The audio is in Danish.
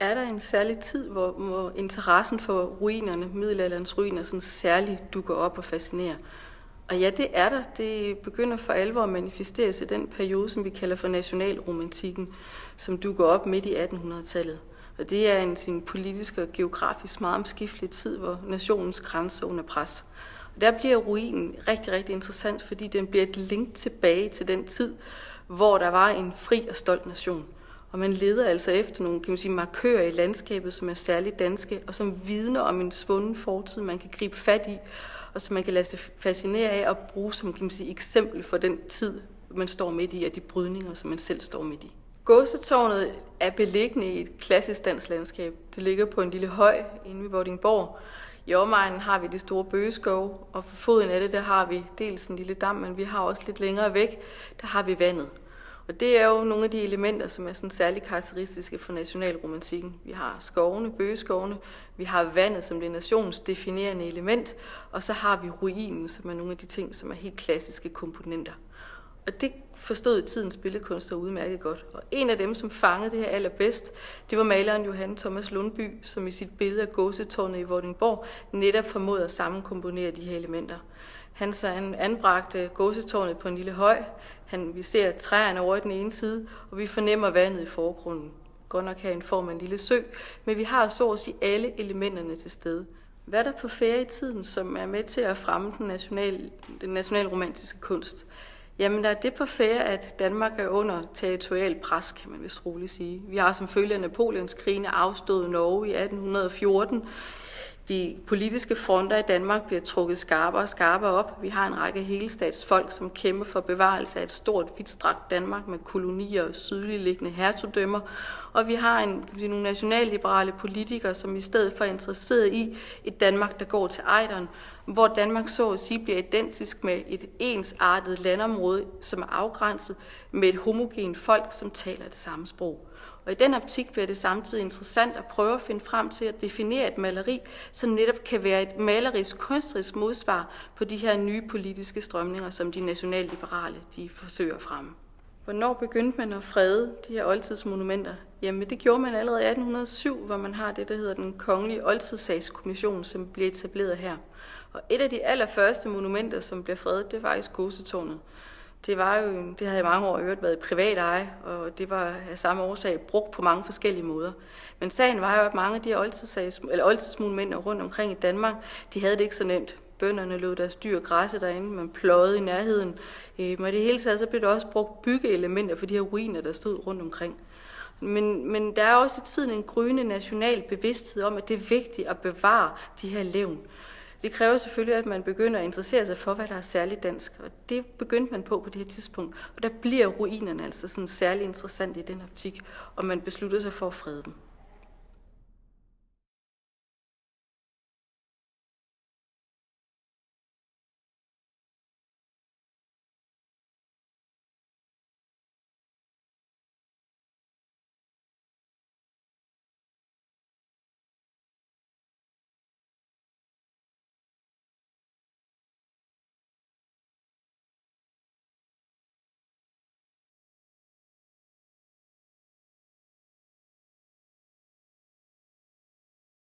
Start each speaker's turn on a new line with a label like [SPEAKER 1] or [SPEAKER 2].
[SPEAKER 1] Er der en særlig tid, hvor, hvor interessen for ruinerne, middelalderens ruiner, sådan særligt dukker op og fascinerer? Og ja, det er der. Det begynder for alvor at manifestere sig i den periode, som vi kalder for nationalromantikken, som dukker op midt i 1800-tallet. Og det er en sin politisk og geografisk meget omskiftelig tid, hvor nationens grænser under pres. Og der bliver ruinen rigtig, rigtig interessant, fordi den bliver et link tilbage til den tid, hvor der var en fri og stolt nation. Og man leder altså efter nogle kan man sige, markører i landskabet, som er særligt danske, og som vidner om en svunden fortid, man kan gribe fat i, og som man kan lade sig fascinere af og bruge som kan man sige, eksempel for den tid, man står midt i, og de brydninger, som man selv står midt i. Gåsetårnet er beliggende i et klassisk dansk landskab. Det ligger på en lille høj inde ved Vordingborg. I omegnen har vi det store bøgeskov, og for foden af det, der har vi dels en lille dam, men vi har også lidt længere væk, der har vi vandet. Og det er jo nogle af de elementer, som er sådan særligt karakteristiske for nationalromantikken. Vi har skovene, bøgeskovene, vi har vandet som det nationsdefinerende element, og så har vi ruinen, som er nogle af de ting, som er helt klassiske komponenter. Og det forstod tidens billedkunstner udmærket godt. Og en af dem, som fangede det her allerbedst, det var maleren Johan Thomas Lundby, som i sit billede af gåsetårnet i Vordingborg netop formåede at sammenkomponere de her elementer. Han, så han anbragte gåsetårnet på en lille høj. Han, vi ser træerne over i den ene side, og vi fornemmer vandet i forgrunden. Godt nok her en form af en lille sø, men vi har så at sige alle elementerne til stede. Hvad er der på ferietiden, i tiden, som er med til at fremme den, national, den nationalromantiske kunst? Jamen, der er det på færre, at Danmark er under territorial pres, kan man vist roligt sige. Vi har som følge af Napoleons krigene afstået Norge i 1814 de politiske fronter i Danmark bliver trukket skarpere og skarpere op. Vi har en række helstatsfolk, som kæmper for bevarelse af et stort, vidtstrakt Danmark med kolonier og sydlig liggende hertugdømmer. Og vi har en, kan sige, nogle nationalliberale politikere, som i stedet for er interesseret i et Danmark, der går til ejderen, hvor Danmark så at sige bliver identisk med et ensartet landområde, som er afgrænset med et homogent folk, som taler det samme sprog. Og i den optik bliver det samtidig interessant at prøve at finde frem til at definere et maleri, som netop kan være et malerisk, kunstrisk modsvar på de her nye politiske strømninger, som de nationalliberale de forsøger frem. Hvornår begyndte man at frede de her oldtidsmonumenter? Jamen det gjorde man allerede i 1807, hvor man har det, der hedder den kongelige oldtidssagskommission, som blev etableret her. Og et af de allerførste monumenter, som blev fredet, det var i Skosetårnet det var jo, det havde i mange år øvrigt været privat eje, og det var af samme årsag brugt på mange forskellige måder. Men sagen var jo, at mange af de her eller oldtidsmonumenter rundt omkring i Danmark, de havde det ikke så nemt. Bønderne lod deres dyr græsse derinde, man pløjede i nærheden. Øh, men i det hele taget så blev der også brugt byggeelementer for de her ruiner, der stod rundt omkring. Men, men der er også i tiden en gryende national bevidsthed om, at det er vigtigt at bevare de her levn. Det kræver selvfølgelig, at man begynder at interessere sig for, hvad der er særligt dansk. Og det begyndte man på på det her tidspunkt. Og der bliver ruinerne altså sådan særlig interessant i den optik, og man beslutter sig for at frede dem.